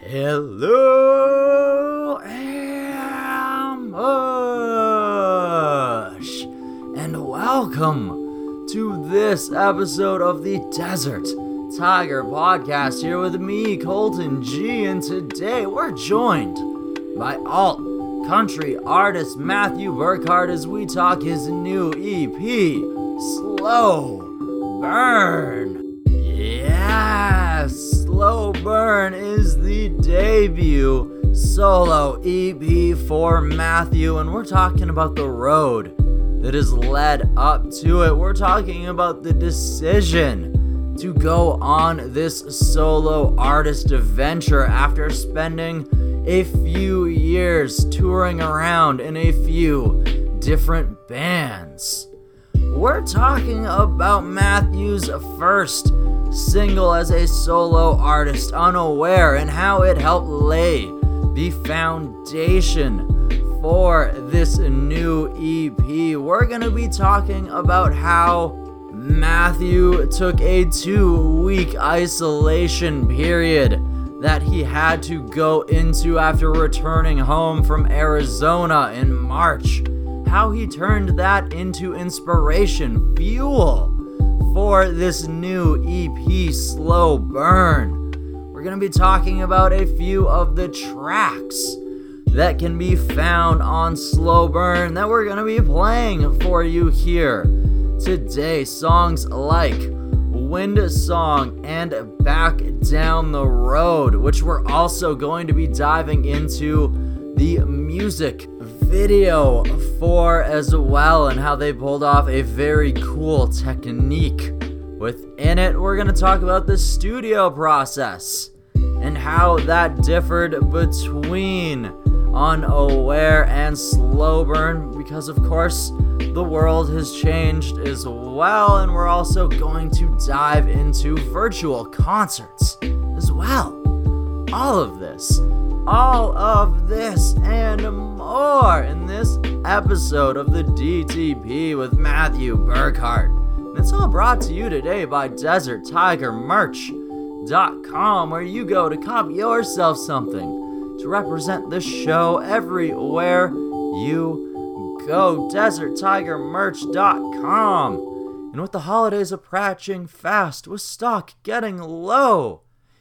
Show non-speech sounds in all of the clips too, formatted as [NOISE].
Hello, Ambush, and welcome to this episode of the Desert Tiger Podcast. Here with me, Colton G, and today we're joined by alt country artist Matthew Burkhardt as we talk his new EP, Slow Burn. Yes, Slow Burn is the debut solo EP for Matthew, and we're talking about the road that has led up to it. We're talking about the decision to go on this solo artist adventure after spending a few years touring around in a few different bands. We're talking about Matthew's first single as a solo artist, Unaware, and how it helped lay the foundation for this new EP. We're going to be talking about how Matthew took a two week isolation period that he had to go into after returning home from Arizona in March. How he turned that into inspiration, fuel for this new EP, Slow Burn. We're going to be talking about a few of the tracks that can be found on Slow Burn that we're going to be playing for you here today. Songs like Wind Song and Back Down the Road, which we're also going to be diving into the music video for as well, and how they pulled off a very cool technique. Within it, we're going to talk about the studio process and how that differed between unaware and slow burn because of course the world has changed as well and we're also going to dive into virtual concerts as well all of this all of this and more in this episode of the DTP with Matthew Burkhardt. And it's all brought to you today by DesertTigerMerch.com, where you go to cop yourself something to represent the show everywhere you go. DesertTigerMerch.com. And with the holidays approaching fast, with stock getting low,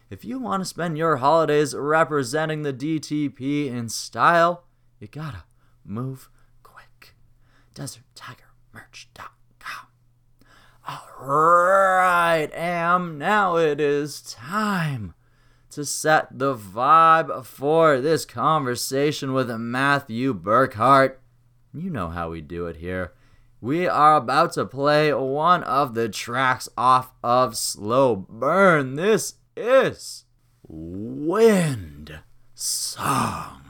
if you want to spend your holidays representing the DTP in style, you gotta move quick. DesertTigerMerch.com. Alright, Am, now it is time to set the vibe for this conversation with Matthew Burkhardt. You know how we do it here. We are about to play one of the tracks off of Slow Burn. This is Wind Song.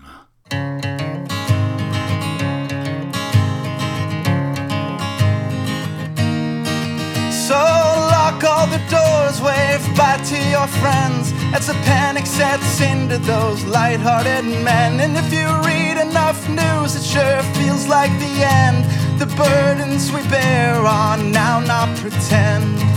So lock all the doors, wave bye to your friends as the panic sets into those light-hearted men. And if you read enough news, it sure feels like the end. The burdens we bear are now not pretend.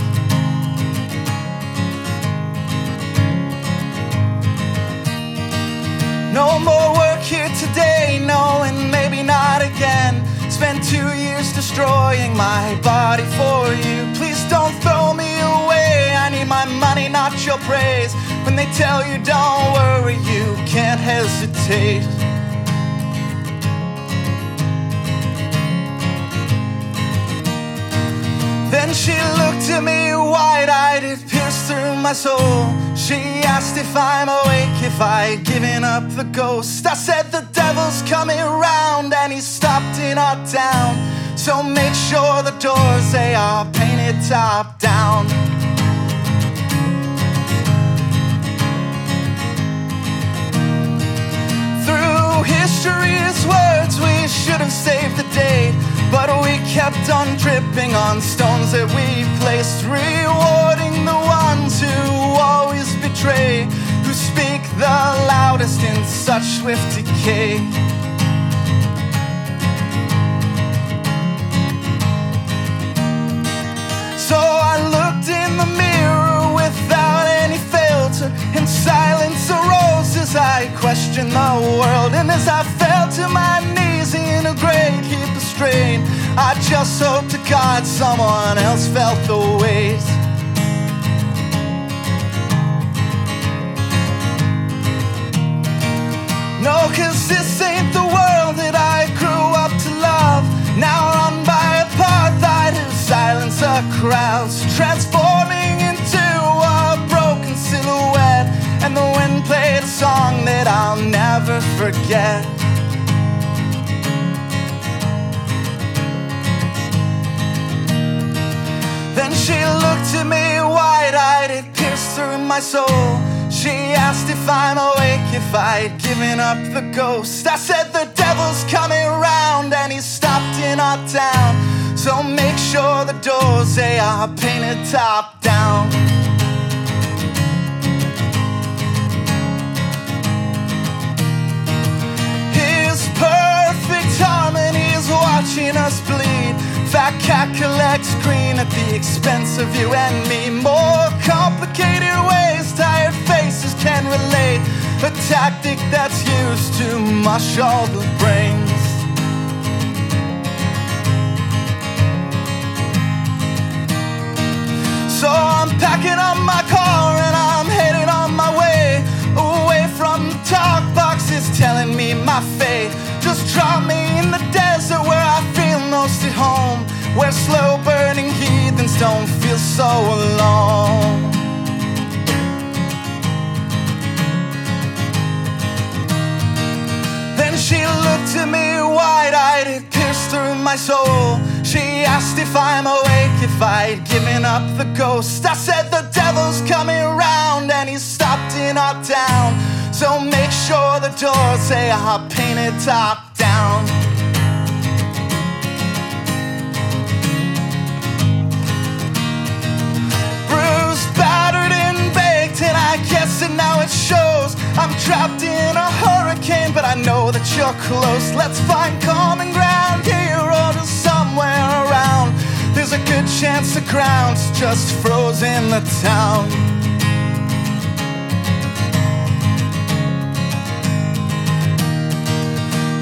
No more work here today, no, and maybe not again. Spent two years destroying my body for you. Please don't throw me away. I need my money, not your praise. When they tell you don't worry, you can't hesitate. Then she looked at me wide eyed, my soul. She asked if I'm awake, if I'd given up the ghost. I said the devil's coming round and he stopped in our town. So make sure the doors they are painted top down. Through history's words, we should have saved the day. But we kept on tripping on stones that we placed, rewarding the ones who always betray, who speak the loudest in such swift decay. So I looked in the mirror without any filter, and silence arose as I questioned the world, and as I fell to my knees in a great heap I just hope to God someone else felt the weight. No, cause this ain't the world that I grew up to love. Now run by apartheid who silence the crowds, transforming into a broken silhouette. And the wind played a song that I'll never forget. She looked at me wide eyed, it pierced through my soul. She asked if I'm awake, if I'd given up the ghost. I said the devil's coming round and he's stopped in our town. So make sure the doors they are painted top down. His perfect harmony is watching us bleed. Fat cat collects green at the expense of you and me. More complicated ways, tired faces can relate. A tactic that's used to mush all the brains. So I'm packing up my car and I'm headed on my way away from the talk boxes telling me my fate. Just drop me in the desert where I feel most at home, where slow burning heathens don't feel so alone. Then she looked at me wide eyed, it pierced through my soul. She asked if I'm awake, if I'd given up the ghost. I said the devil's coming round and he's stopped in our town. So make sure the doors say are painted top down. It now it shows. I'm trapped in a hurricane, but I know that you're close. Let's find common ground here or just somewhere around. There's a good chance the ground's just frozen the town.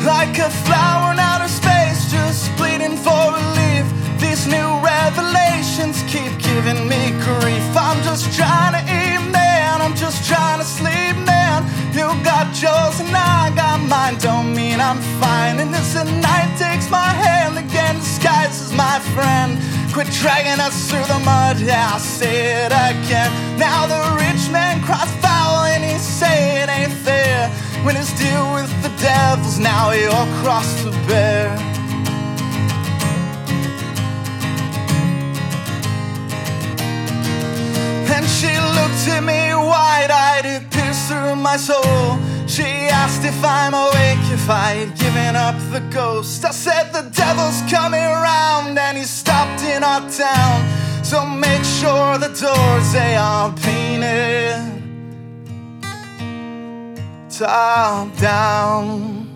Like a flower in outer space, just bleeding for relief. These new revelations keep giving me grief. I'm just trying to eat. I'm just trying to sleep, man. You got yours and I got mine. Don't mean I'm fine. And this the night takes my hand again, disguises my friend. Quit dragging us through the mud, yeah, I'll say it again. Now the rich man cries foul and he say it ain't fair. When his deal with the devils, now you're cross to bear. And she looked at me my soul. She asked if I'm awake, if I had given up the ghost. I said the devil's coming around and he stopped in our town. So make sure the doors they are painted top down.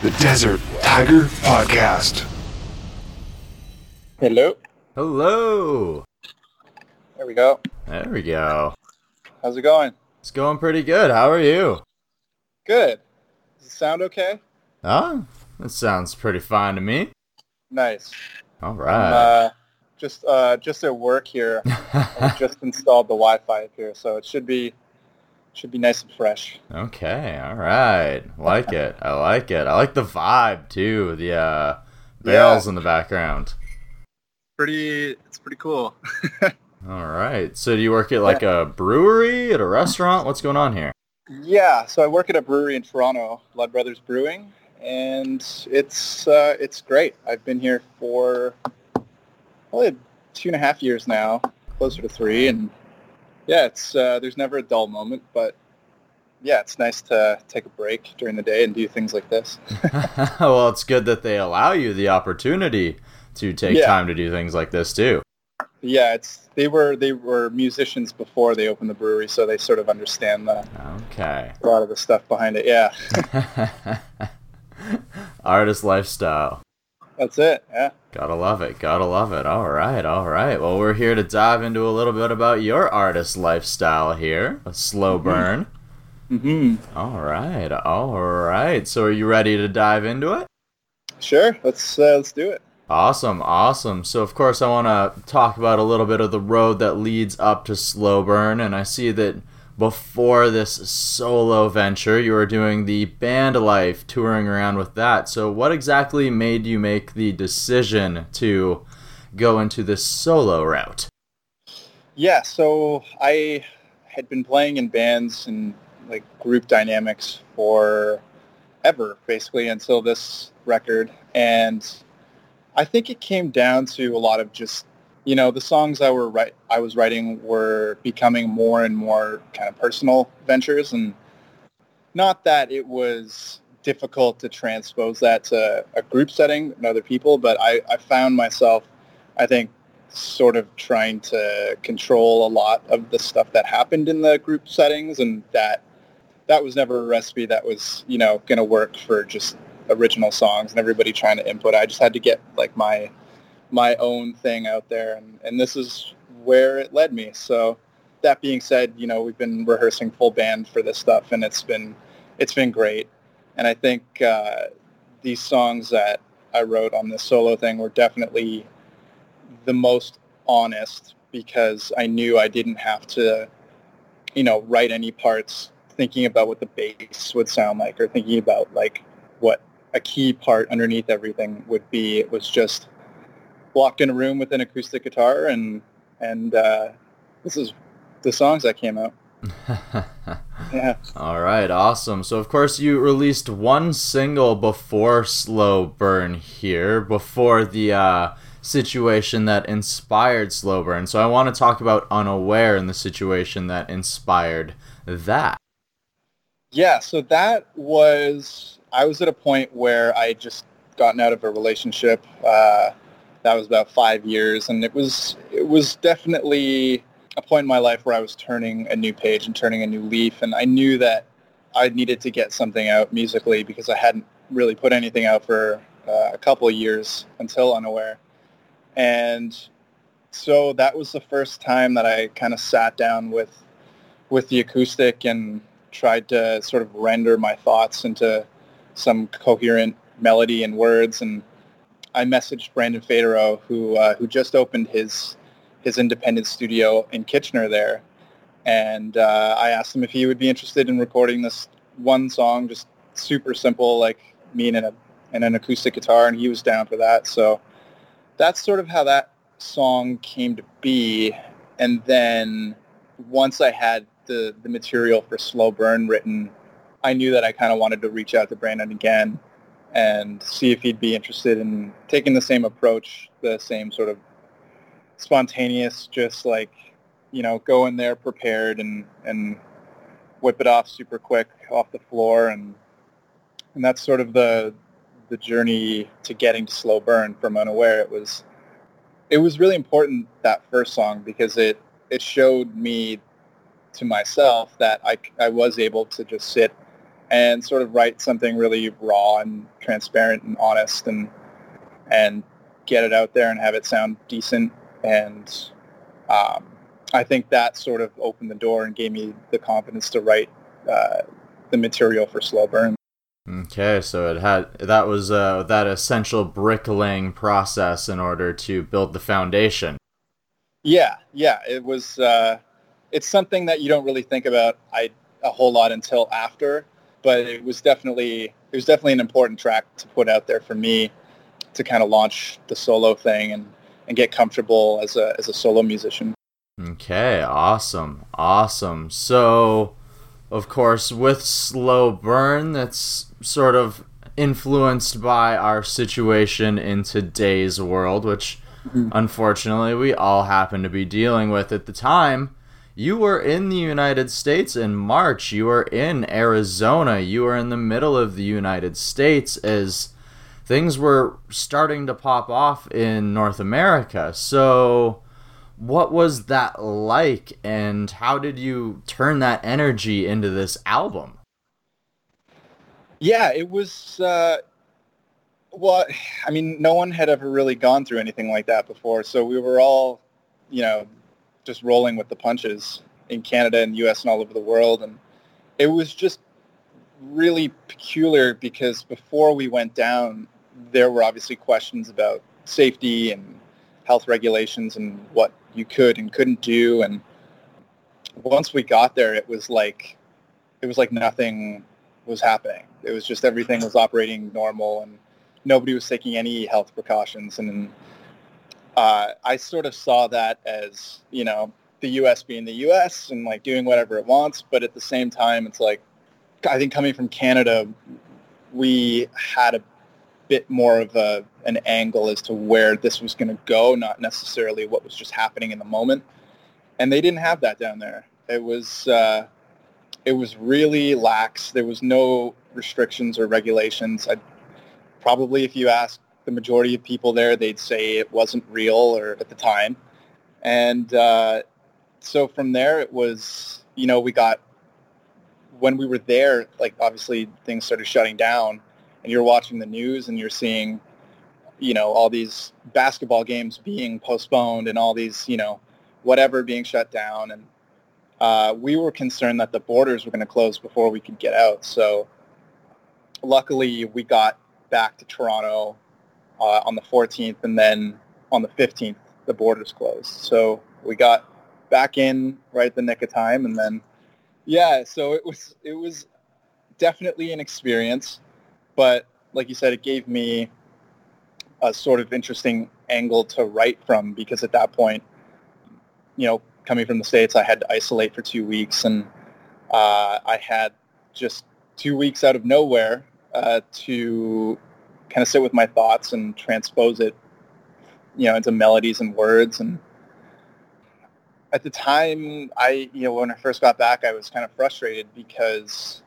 The Desert Tiger Podcast. Hello. Hello. There we go. There we go. How's it going? It's going pretty good. How are you? Good. Does it sound okay? Oh, that sounds pretty fine to me. Nice. All right. Uh, just uh, just at work here. [LAUGHS] I just installed the Wi-Fi up here, so it should be should be nice and fresh. okay. All right. Like it. I like it. I like the vibe too. The uh, bells Yeah. in the background. Pretty. It's pretty cool. [LAUGHS] All right. So do you work at like a brewery, at a restaurant? What's going on here? yeah. So I work at a brewery in Toronto, Blood Brothers Brewing, and it's uh, it's great. I've been here for probably two and a half years now, closer to three, and yeah, it's uh, there's never a dull moment, but yeah, it's nice to take a break during the day and do things like this. [LAUGHS] [LAUGHS] well, it's good that they allow you the opportunity to take Yeah. time to do things like this too. Yeah, it's they were they were musicians before they opened the brewery, so they sort of understand the, Okay. a lot of the stuff behind it. Yeah, [LAUGHS] Artist lifestyle. that's it. Yeah, Gotta love it. Gotta love it. All right. All right. Well, we're here to dive into a little bit about your artist lifestyle here, a slow burn. hmm All right, all right. So are you ready to dive into it? Sure, let's uh, let's do it. Awesome, awesome. So of course I want to talk about a little bit of the road that leads up to Slow Burn, and I see that before this solo venture, you were doing the band life, touring around with that. So what exactly made you make the decision to go into this solo route? Yeah, so I had been playing in bands and like group dynamics for ever, basically, until this record. And I think it came down to a lot of just, you know, the songs I were write I was writing were becoming more and more kind of personal ventures, and not that it was difficult to transpose that to a group setting and other people, but I, I found myself, I think, sort of trying to control a lot of the stuff that happened in the group settings and that that was never a recipe that was, you know, going to work for just original songs and everybody trying to input. I just had to get like my my own thing out there and, and this is where it led me. So that being said, you know, we've been rehearsing full band for this stuff and it's been it's been great. And I think uh, these songs that I wrote on this solo thing were definitely the most honest because I knew I didn't have to, you know, write any parts thinking about what the bass would sound like or thinking about like what a key part underneath everything would be. It was just locked in a room with an acoustic guitar and and uh, this is the songs that came out. [LAUGHS] Yeah. All right, awesome. So, of course, you released one single before Slow Burn here, before the uh, situation that inspired Slow Burn. So, I want to talk about Unaware and the situation that inspired that. Yeah, so that was I was at a point where I had just gotten out of a relationship. Uh, that was about five years, and it was it was definitely a point in my life where I was turning a new page and turning a new leaf, and I knew that I needed to get something out musically because I hadn't really put anything out for uh, a couple of years until Unaware, and so that was the first time that I kind of sat down with with the acoustic and tried to sort of render my thoughts into some coherent melody and words. And I messaged Brandon Federo, who uh, who just opened his his independent studio in Kitchener there, and uh, I asked him if he would be interested in recording this one song, just super simple, like me and, a, and an acoustic guitar, and he was down for that. So that's sort of how that song came to be. And then once I had the, the material for Slow Burn written, I knew that I kind of wanted to reach out to Brandon again and see if he'd be interested in taking the same approach, the same sort of spontaneous, just like, you know, go in there prepared and, and whip it off super quick off the floor. And, and that's sort of the, the journey to getting to Slow Burn from Unaware. It was, it was really important, that first song, because it, it showed me to myself that I, I was able to just sit and sort of write something really raw and transparent and honest and and get it out there and have it sound decent and um, I think that sort of opened the door and gave me the confidence to write uh, the material for Slow Burn. Okay, so it had that was uh, that essential bricklaying process in order to build the foundation. Yeah, yeah, it was. Uh, it's something that you don't really think about I, a whole lot until after, but it was definitely it was definitely an important track to put out there for me to kind of launch the solo thing and, and get comfortable as a as a solo musician. Okay, awesome, awesome. So, of course, with Slow Burn, that's sort of influenced by our situation in today's world, which mm-hmm. unfortunately we all happen to be dealing with at the time. You were in the United States in March. You were in Arizona. You were in the middle of the United States as things were starting to pop off in North America. So, what was that like, and how did you turn that energy into this album? Yeah, it was. Uh, well, I mean, no one had ever really gone through anything like that before, so we were all, you know, just rolling with the punches in Canada and U.S. and all over the world. And it was just really peculiar because before we went down, there were obviously questions about safety and health regulations and what you could and couldn't do. And once we got there, it was like it was like nothing was happening. It was just everything was operating normal and nobody was taking any health precautions. And uh, I sort of saw that as you know the U.S. being the U.S. and like doing whatever it wants, but at the same time, it's like I think coming from Canada, we had a bit more of a, an angle as to where this was going to go, not necessarily what was just happening in the moment. And they didn't have that down there. It was uh, it was really lax. There was no restrictions or regulations. I probably, if you ask the majority of people there, they'd say it wasn't real or at the time. And uh, so from there, it was you know we got when we were there, like obviously things started shutting down and you're watching the news and you're seeing, you know, all these basketball games being postponed and all these, you know, whatever being shut down. And uh, we were concerned that the borders were going to close before we could get out. So luckily we got back to Toronto uh, on the 14th and then on the 15th, the borders closed. So we got back in right at the nick of time and then yeah, so it was it was definitely an experience, but like you said, it gave me a sort of interesting angle to write from because at that point, you know, coming from the states, I had to isolate for two weeks, and uh, I had just two weeks out of nowhere uh, to kind of sit with my thoughts and transpose it, you know, into melodies and words and at the time, I you know when I first got back, I was kind of frustrated because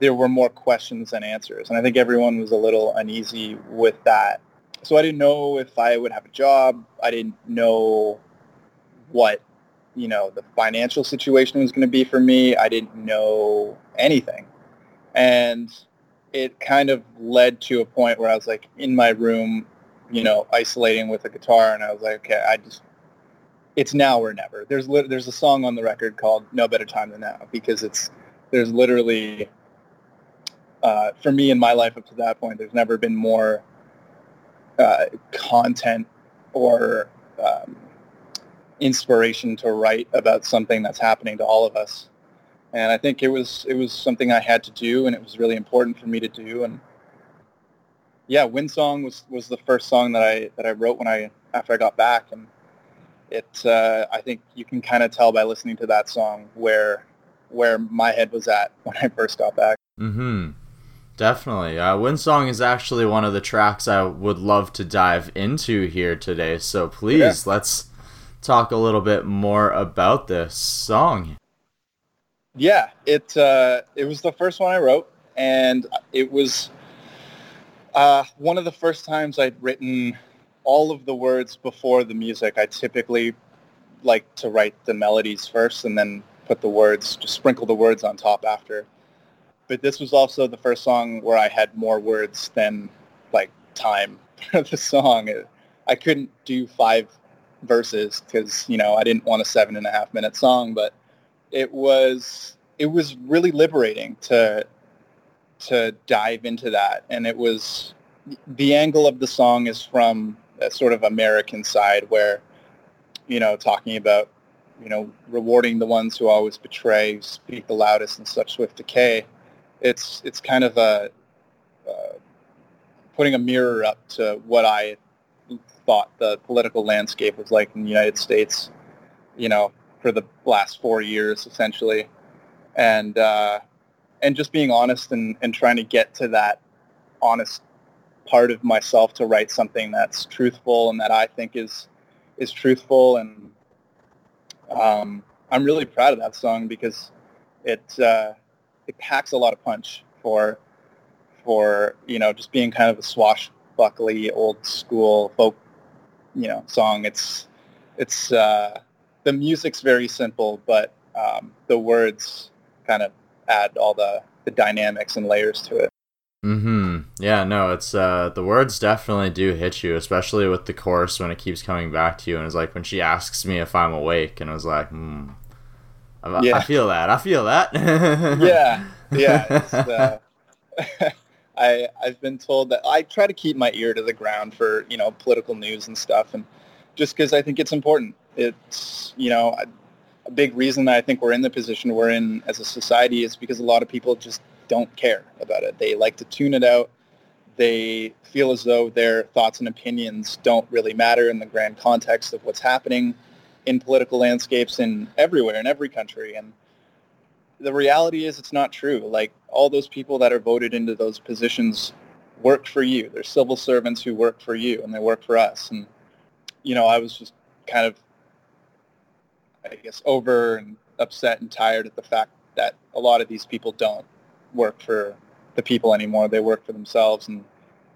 there were more questions than answers, and I think everyone was a little uneasy with that. So I didn't know if I would have a job. I didn't know what you know the financial situation was going to be for me. I didn't know anything, and it kind of led to a point where I was like in my room, you know, isolating with a guitar, and I was like, okay, I just it's now or never. There's li- there's a song on the record called "No Better Time Than Now" because it's there's literally uh, for me in my life up to that point, there's never been more uh, content or um, inspiration to write about something that's happening to all of us. And I think it was it was something I had to do, and it was really important for me to do. And yeah, "Wind Song" was was the first song that I that I wrote when I after I got back, and it uh, I think you can kind of tell by listening to that song where where my head was at [LAUGHS] when I first got back. Mm-hmm. Definitely. Uh, Wind Song is actually one of the tracks I would love to dive into here today. So please, yeah. let's talk a little bit more about this song. Yeah, it uh, it was the first one I wrote, and it was uh, one of the first times I'd written all of the words before the music. I typically like to write the melodies first and then put the words, just sprinkle the words on top after. But this was also the first song where I had more words than like time [LAUGHS] for the song. I couldn't do five verses because you know I didn't want a seven and a half minute song, but it was it was really liberating to to dive into that, and it was the angle of the song is from a sort of American side where, you know, talking about, you know, rewarding the ones who always betray, speak the loudest, and such swift decay. It's it's kind of a uh, putting a mirror up to what I thought the political landscape was like in the United States, you know, for the last four years essentially, and uh, and just being honest and, and trying to get to that honest part of myself to write something that's truthful and that I think is is truthful. And um, I'm really proud of that song because it uh, it packs a lot of punch for for you know just being kind of a swashbuckly old school folk you know song. It's it's uh, the music's very simple but um, the words kind of add all the the dynamics and layers to it Hmm. Yeah. No. It's uh the words definitely do hit you, especially with the chorus when it keeps coming back to you, and it's like when she asks me if I'm awake, and I was like, hmm. I, Yeah. I feel that. I feel that. yeah, yeah. [LAUGHS] Uh, [LAUGHS] I I've been told that I try to keep my ear to the ground for you know political news and stuff, and just because I think it's important. It's you know a, big reason that I think we're in the position we're in as a society is because a lot of people just don't care about it. They like to tune it out. They feel as though their thoughts and opinions don't really matter in the grand context of what's happening in political landscapes in everywhere in every country and the reality is it's not true. Like all those people that are voted into those positions work for you. They're civil servants who work for you and they work for us. And, you know, I was just kind of, I guess, over and upset and tired at the fact that a lot of these people don't work for the people anymore. They work for themselves and,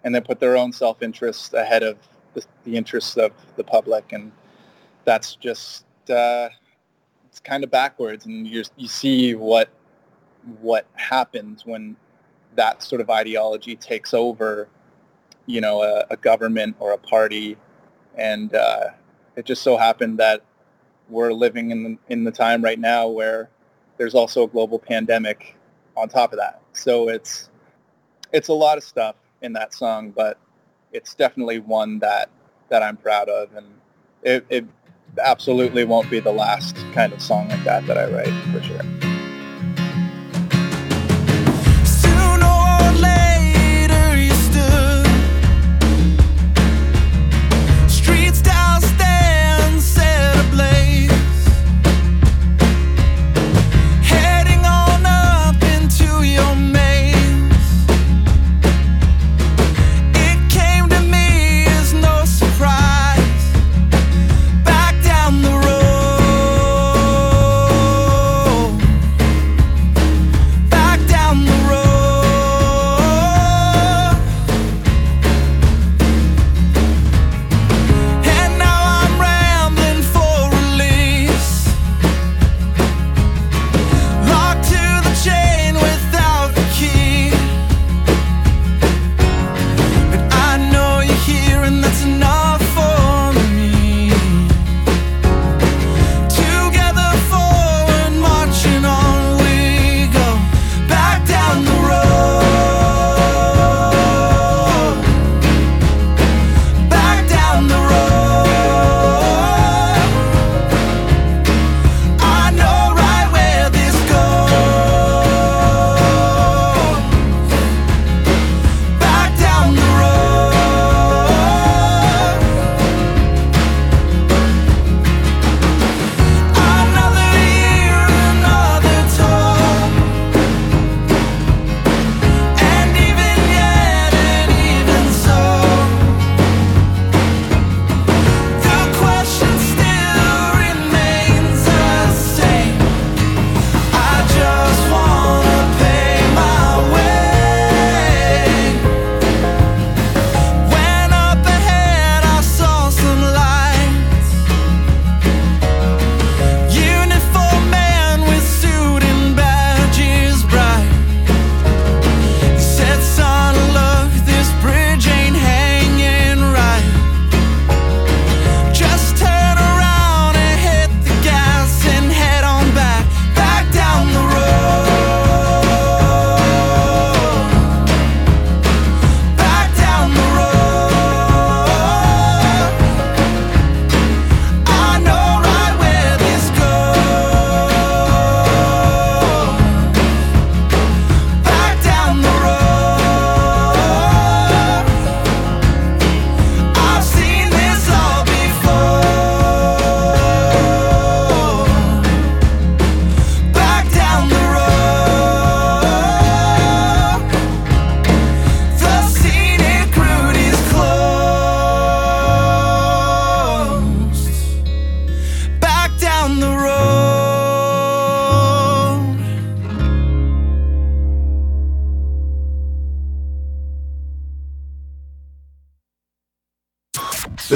and they put their own self-interest ahead of the, the interests of the public. And that's just, uh, it's kind of backwards and you you see what what happens when that sort of ideology takes over you know a, a government or a party and uh, it just so happened that we're living in the, in the time right now where there's also a global pandemic on top of that so it's it's a lot of stuff in that song but it's definitely one that that I'm proud of and it, it absolutely won't be the last kind of song like that that I write for sure.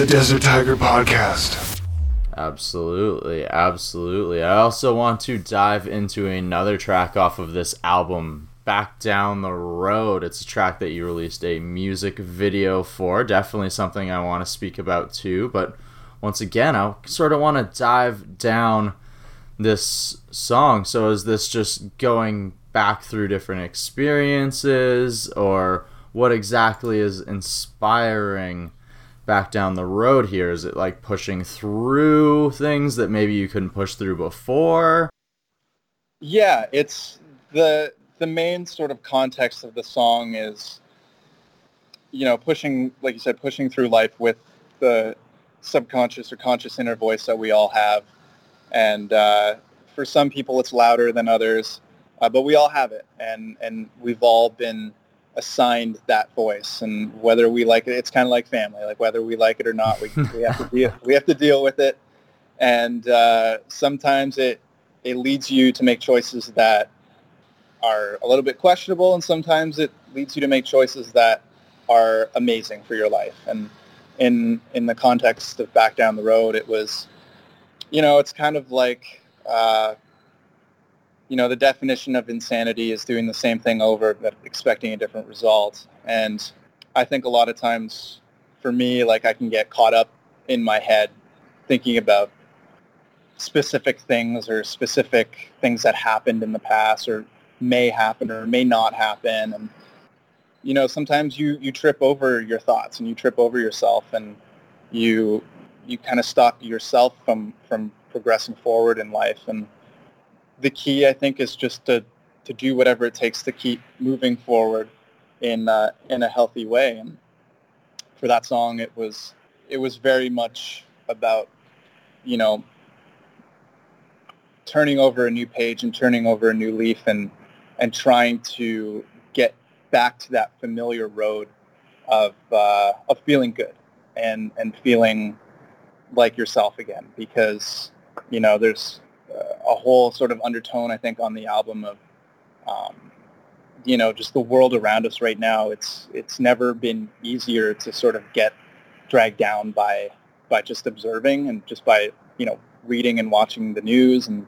The Desert Tiger Podcast. Absolutely, absolutely. I also want to dive into another track off of this album, Back Down the Road. It's a track that you released a music video for. Definitely something I want to speak about too. But once again, I sort of want to dive down this song. So is this just going back through different experiences or what exactly is inspiring back down the road here? Is it like pushing through things that maybe you couldn't push through before? Yeah, it's the the main sort of context of the song is you know, pushing like you said, pushing through life with the subconscious or conscious inner voice that we all have. And uh, for some people it's louder than others, uh, but we all have it and and we've all been assigned that voice and whether we like it it's kind of like family like whether we like it or not we, we have to deal we have to deal with it. And uh, sometimes it it leads you to make choices that are a little bit questionable and sometimes it leads you to make choices that are amazing for your life. And in in the context of back down the road it was you know it's kind of like uh, you know, the definition of insanity is doing the same thing over but expecting a different result. And I think a lot of times for me, like I can get caught up in my head thinking about specific things or specific things that happened in the past or may happen or may not happen. And, you know, sometimes you, you trip over your thoughts and you trip over yourself and you, you kind of stop yourself from, from progressing forward in life. And, the key, I think, is just to, to do whatever it takes to keep moving forward in uh, in a healthy way. And for that song, it was it was very much about you know turning over a new page and turning over a new leaf and and trying to get back to that familiar road of uh, of feeling good and and feeling like yourself again because you know there's a whole sort of undertone, I think, on the album of, um, you know, just the world around us right now. It's it's never been easier to sort of get dragged down by by just observing and just by you know reading and watching the news and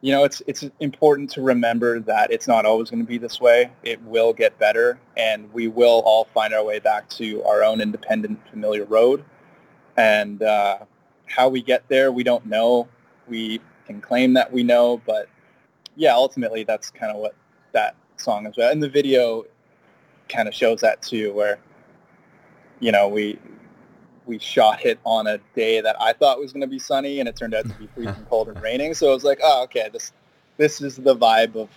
you know it's it's important to remember that it's not always going to be this way. It will get better, and we will all find our way back to our own independent, familiar road. And uh, how we get there, we don't know. We can claim that we know, but yeah, ultimately that's kind of what that song is about. And the video kind of shows that too, where you know we we shot it on a day that I thought was going to be sunny, and it turned out to be freezing [LAUGHS] cold and raining. So I was like, oh, okay, this this is the vibe of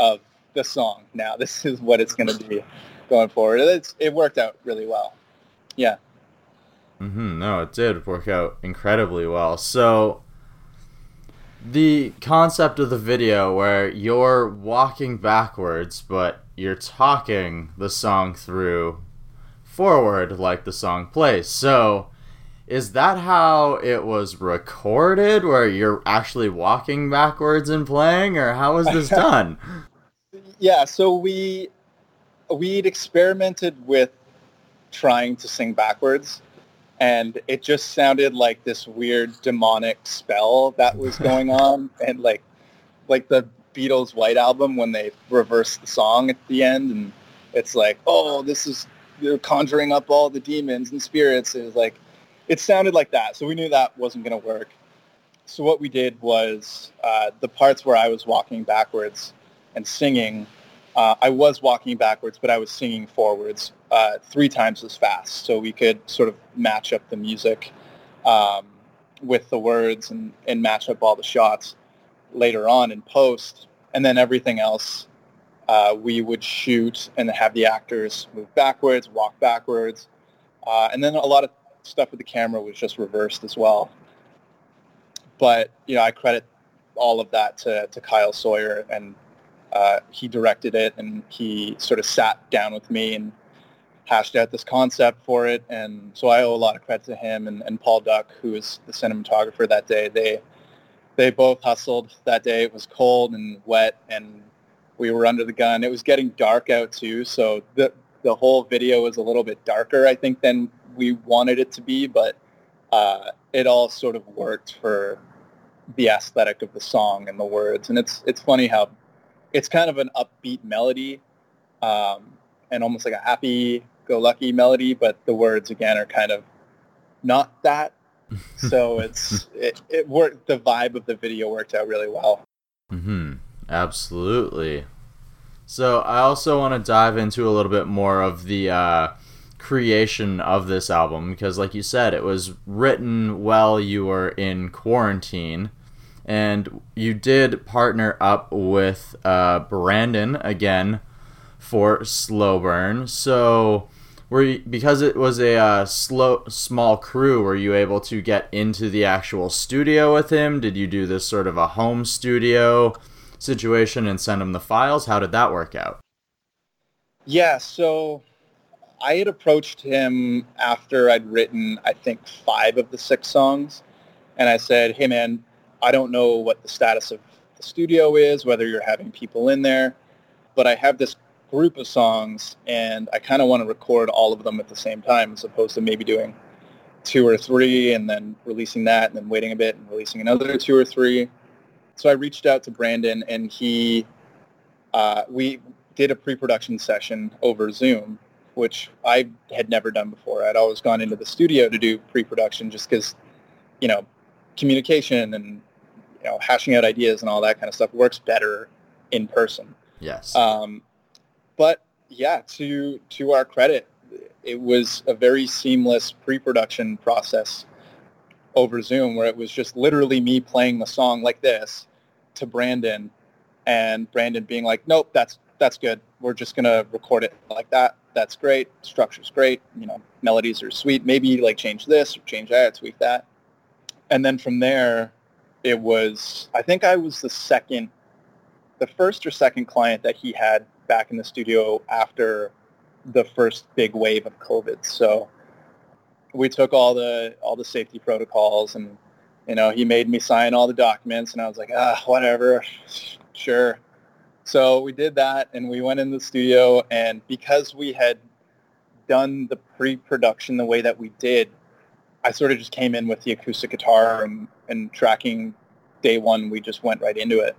of the song. Now this is what it's going to be going forward. It's, it worked out really well. Yeah. Mm-hmm. No, it did work out incredibly well. So the concept of the video where you're walking backwards but you're talking the song through forward like the song plays. So, is that how it was recorded where you're actually walking backwards and playing or how was this [LAUGHS] done? yeah, so we we'd experimented with trying to sing backwards and it just sounded like this weird demonic spell that was [LAUGHS] going on and like like the Beatles White album when they reverse the song at the end and it's like oh this is they're conjuring up all the demons and spirits. It was like it sounded like that so we knew that wasn't going to work. So what we did was uh, the parts where I was walking backwards and singing uh, I was walking backwards, but I was singing forwards uh, three times as fast, so we could sort of match up the music um, with the words and, and match up all the shots later on in post, and then everything else uh, we would shoot and have the actors move backwards, walk backwards, uh, and then a lot of stuff with the camera was just reversed as well. But you know, I credit all of that to, to Kyle Sawyer and uh, he directed it and he sort of sat down with me and hashed out this concept for it. And so I owe a lot of credit to him and, and Paul Duck, who was the cinematographer that day. They they both hustled that day. It was cold and wet and we were under the gun. It was getting dark out too, so the the whole video was a little bit darker, I think, than we wanted it to be, but uh, it all sort of worked for the aesthetic of the song and the words. And it's it's funny how it's kind of an upbeat melody um, and almost like a happy-go-lucky melody, but the words again are kind of not that. [LAUGHS] so it's it, it worked. The vibe of the video worked out really well. Hmm. Absolutely. So I also want to dive into a little bit more of the uh, creation of this album because, like you said, it was written while you were in quarantine, and you did partner up with uh, Brandon again for Slow Burn. So were you, because it was a uh, slow small crew were you able to get into the actual studio with him did you do this sort of a home studio situation and send him the files how did that work out Yeah, so I had approached him after I'd written, I think, five of the six songs. And I said, hey, man, I don't know what the status of the studio is, whether you're having people in there, but I have this group of songs and I kind of want to record all of them at the same time as opposed to maybe doing two or three and then releasing that and then waiting a bit and releasing another two or three. So I reached out to Brandon and he, uh, we did a pre-production session over Zoom, which I had never done before. I'd always gone into the studio to do pre-production just because, you know, communication and, you know, hashing out ideas and all that kind of stuff works better in person. yes Um, but yeah, to to our credit, it was a very seamless pre-production process over Zoom, where it was just literally me playing the song like this to Brandon, and Brandon being like, "Nope, that's that's good. We're just gonna record it like that. That's great. Structure's great. You know, melodies are sweet. Maybe like change this or change that, tweak that." And then from there, it was. I think I was the second the first or second client that he had back in the studio after the first big wave of COVID. So we took all the all the safety protocols and you know he made me sign all the documents and I was like ah whatever sure so we did that and we went in the studio and because we had done the pre-production the way that we did I sort of just came in with the acoustic guitar and, and tracking day one we just went right into it.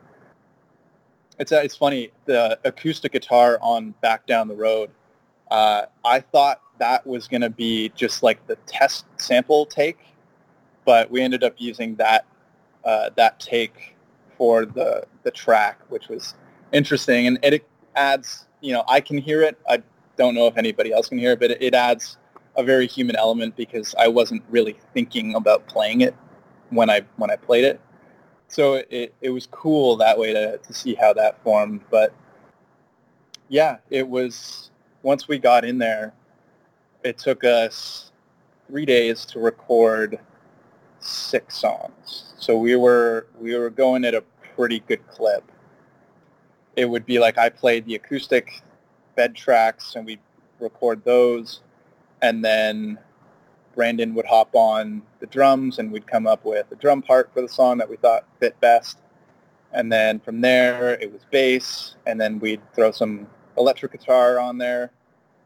It's uh, it's funny the acoustic guitar on back down the road uh, i thought that was going to be just like the test sample take but we ended up using that uh, that take for the the track which was interesting and it adds you know i can hear it. I don't know if anybody else can hear it but it, it adds a very human element because i wasn't really thinking about playing it when i when i played it so it, it was cool that way to, to see how that formed. But yeah, it was, once we got in there, it took us three days to record six songs. So we were, we were going at a pretty good clip. It would be like I played the acoustic bed tracks and we'd record those. And then Brandon would hop on the drums and we'd come up with a drum part for the song that we thought fit best. And then from there, it was bass, and then we'd throw some electric guitar on there,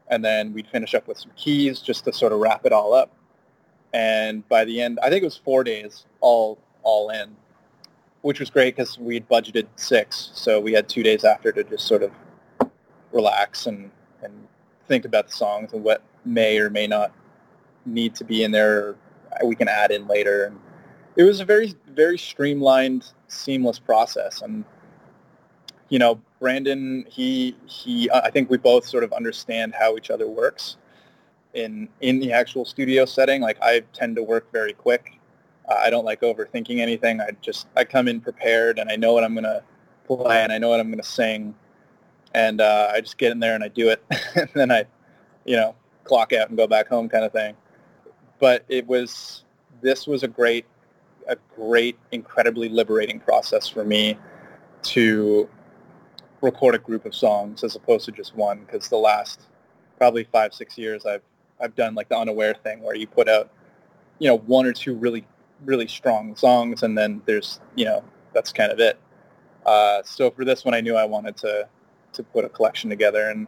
and then we'd finish up with some keys just to sort of wrap it all up. And by the end, I think it was four days all all in, which was great because we'd budgeted six, so we had two days after to just sort of relax and and think about the songs and what may or may not need to be in there we can add in later. And it was a very very streamlined seamless process. And you know brandon he he i think we both sort of understand how each other works in in the actual studio setting. Like i tend to work very quick. Uh, i don't like overthinking anything. I just i come in prepared and i know what i'm going to play and i know what i'm going to sing. And uh, i just get in there and i do it. [LAUGHS] And then i you know clock out and go back home kind of thing but it was this was a great a great incredibly liberating process for me to record a group of songs as opposed to just one because the last probably five six years I've I've done like the unaware thing where you put out you know one or two really really strong songs and then there's you know that's kind of it. Uh, so for this one I knew I wanted to to put a collection together and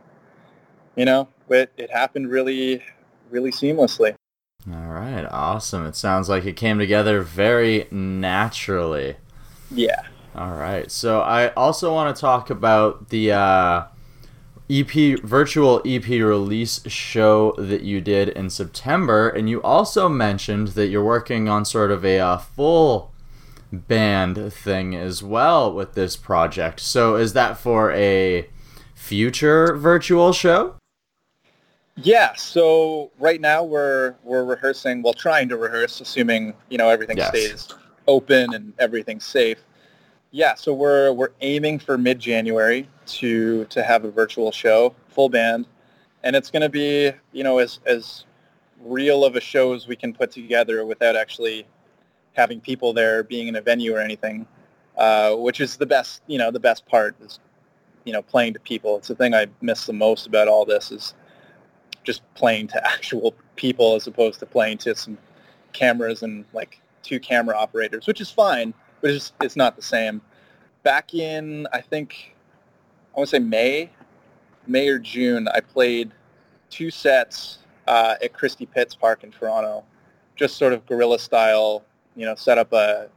you know it, it happened really really seamlessly right awesome it sounds like it came together very naturally yeah all right so i also want to talk about the uh EP virtual EP release show that you did in September, and you also mentioned that you're working on sort of a uh, full band thing as well with this project. So is that for a future virtual show? Yeah, so right now we're we're rehearsing, well trying to rehearse assuming, you know, everything Yes. stays open and everything's safe. Yeah, so we're we're aiming for mid-January to to have a virtual show, full band, and it's going to be, you know, as as real of a show as we can put together without actually having people there being in a venue or anything, uh, which is the best, you know, the best part is, you know, playing to people. It's the thing I miss the most about all this is just playing to [LAUGHS] actual people as opposed to playing to some cameras and like two camera operators, which is fine, but it's just, it's not the same. Back in I think I want to say May, May or June, I played two sets uh, at Christie Pits Park in Toronto, just sort of guerrilla style. You know, set up a,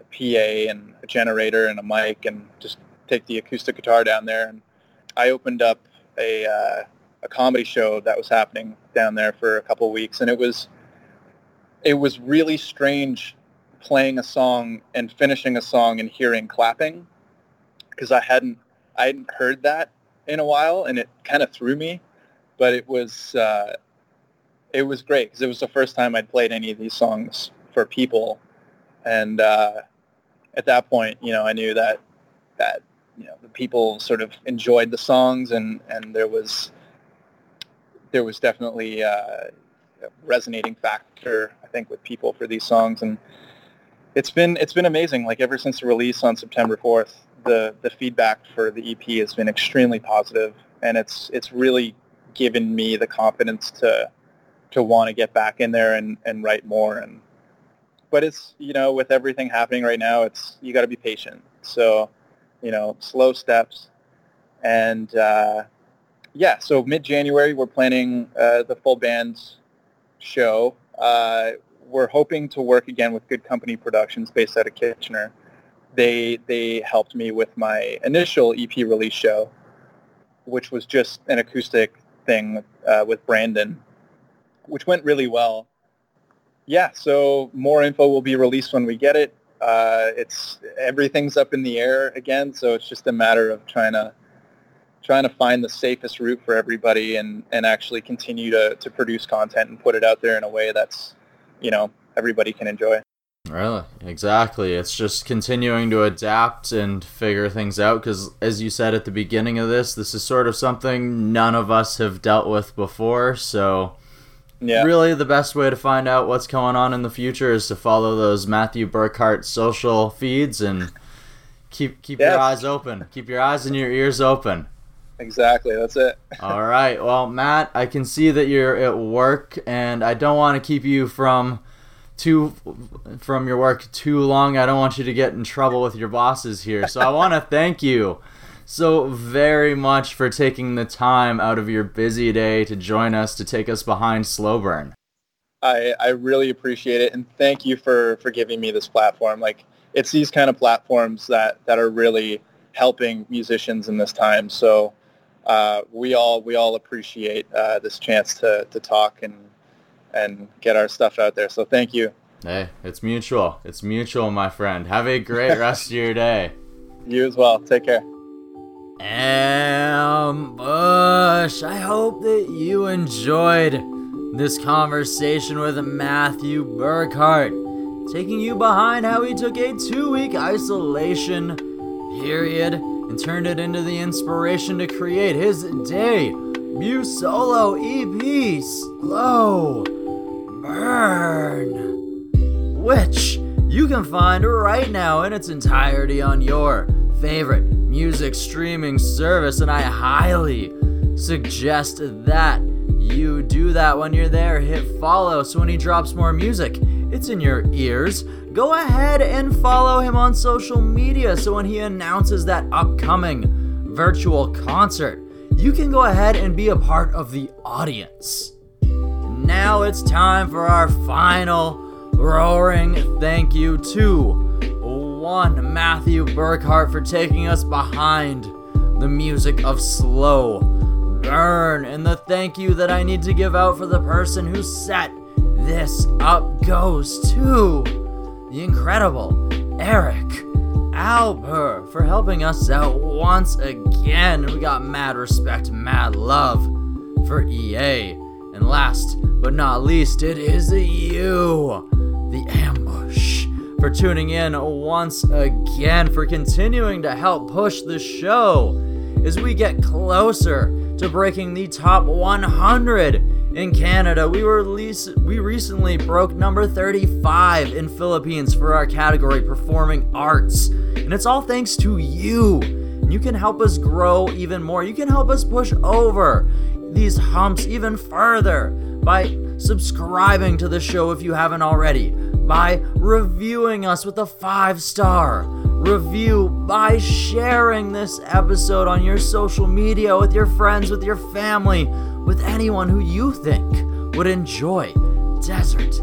a PA and a generator and a mic, and just take the acoustic guitar down there. And I opened up a uh, a comedy show that was happening down there for a couple of weeks, and it was it was really strange playing a song and finishing a song and hearing clapping because I hadn't I hadn't heard that in a while, and it kind of threw me. But it was uh, it was great because it was the first time I'd played any of these songs for people, and uh, at that point, you know, I knew that that you know the people sort of enjoyed the songs, and and there was there was definitely uh, a resonating factor, I think, with people for these songs, and it's been it's been amazing. Like ever since the release on September fourth, the the feedback for the EP has been extremely positive, and it's it's really given me the confidence to to want to get back in there and, and write more. And but it's you know with everything happening right now, it's you got to be patient. So you know, slow steps, and uh, yeah. So mid January, we're planning uh, the full band show. Uh, we're hoping to work again with Good Company Productions, based out of Kitchener. They they helped me with my initial EP release show, which was just an acoustic thing uh, with Brandon, which went really well. Yeah, so more info will be released when we get it. Uh, it's everything's up in the air again, so it's just a matter of trying to trying to find the safest route for everybody and, and actually continue to, to produce content and put it out there in a way that's, you know, everybody can enjoy. Really, exactly. It's just continuing to adapt and figure things out because, as you said at the beginning of this, this is sort of something none of us have dealt with before. So, Yeah. really, the best way to find out what's going on in the future is to follow those Matthew Burkhart social feeds and keep keep your eyes open. Keep your eyes and your ears open. Exactly. That's it. [LAUGHS] All right. Well, Matt, I can see that you're at work, and I don't want to keep you from too from your work too long. I don't want you to get in trouble with your bosses here. So I want to [LAUGHS] thank you so very much for taking the time out of your busy day to join us to take us behind Slow Burn. I, I really appreciate it and thank you for, for giving me this platform. Like it's these kind of platforms that, that are really helping musicians in this time. So uh, we all we all appreciate uh, this chance to, to talk and and get our stuff out there. So thank you. Hey, it's mutual. It's mutual, my friend. Have a great rest of your day. [LAUGHS] You as well. Take care. Ambush! I hope that you enjoyed this conversation with Matthew Burkhart, taking you behind how he took a two week isolation period and turned it into the inspiration to create his debut solo EP, Slow Burn which you can find right now in its entirety on your favorite music streaming service. And I highly suggest that you do that when you're there. Hit follow so when he drops more music, it's in your ears. Go ahead and follow him on social media so when he announces that upcoming virtual concert, you can go ahead and be a part of the audience. Now it's time for our final roaring thank you to one Matthew Burkhart for taking us behind the music of Slow burn. And the thank you that I need to give out for the person who set this up goes to the incredible Eric Alper for helping us out once again. We got mad respect, mad love for EA. And last but not least, it is you, the ambush, for tuning in once again, for continuing to help push the show as we get closer to breaking the top 100 in Canada. We were least, we recently broke number 35 in Philippines for our category performing arts. And it's all thanks to you. You can help us grow even more. You can help us push over these humps even further by subscribing to the show if you haven't already, by reviewing us with a five star review, by sharing this episode on your social media with your friends, with your family, with anyone who you think would enjoy Desert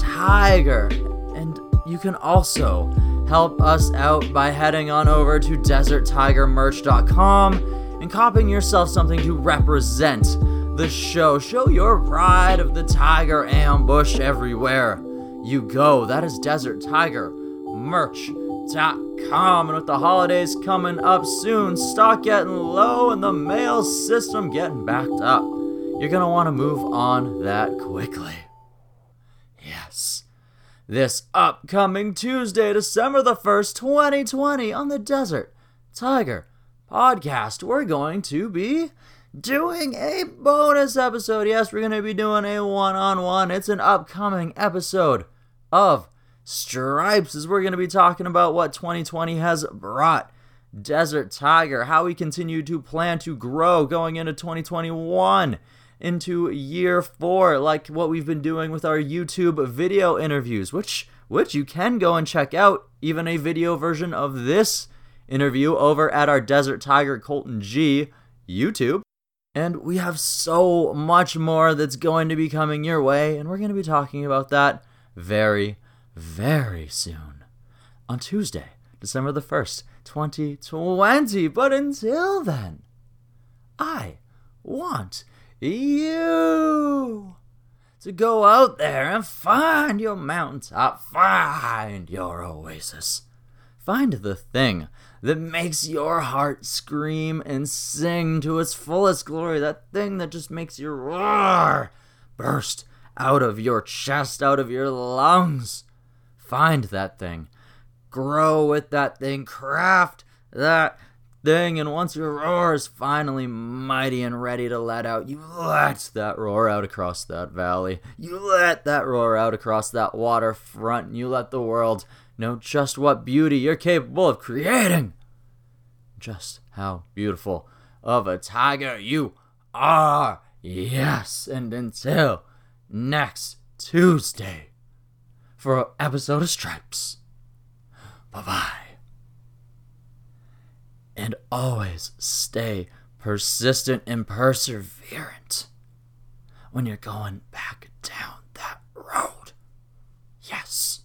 Tiger. And you can also help us out by heading on over to deserttigermerch.com and copying yourself something to represent the show. Show your pride of the tiger ambush everywhere you go. That is deserttigermerch.com. And with the holidays coming up soon, stock getting low, and the mail system getting backed up, you're going to want to move on that quickly. Yes. This upcoming Tuesday, December the 1st, 2020, on the Desert Tiger podcast, we're going to be doing a bonus episode. Yes, we're going to be doing a one on one. It's an upcoming episode of Stripes, as we're going to be talking about what 2020 has brought Desert Tiger, how we continue to plan to grow going into 2021 into year four, like what we've been doing with our YouTube video interviews, which which you can go and check out, even a video version of this interview over at our Desert Tiger Colton G YouTube. And we have so much more that's going to be coming your way, and we're going to be talking about that very, very soon. On Tuesday, December the 1st, 2020. But until then, I want you! To go out there and find your mountaintop, find your oasis, find the thing that makes your heart scream and sing to its fullest glory, that thing that just makes you roar, burst out of your chest, out of your lungs. Find that thing, grow with that thing, craft that thing, and once your roar is finally mighty and ready to let out, you let that roar out across that valley. You let that roar out across that waterfront, and you let the world know just what beauty you're capable of creating. Just how beautiful of a tiger you are. Yes, and until next Tuesday for an episode of Stripes. Bye bye and always stay persistent and perseverant when you're going back down that road. Yes.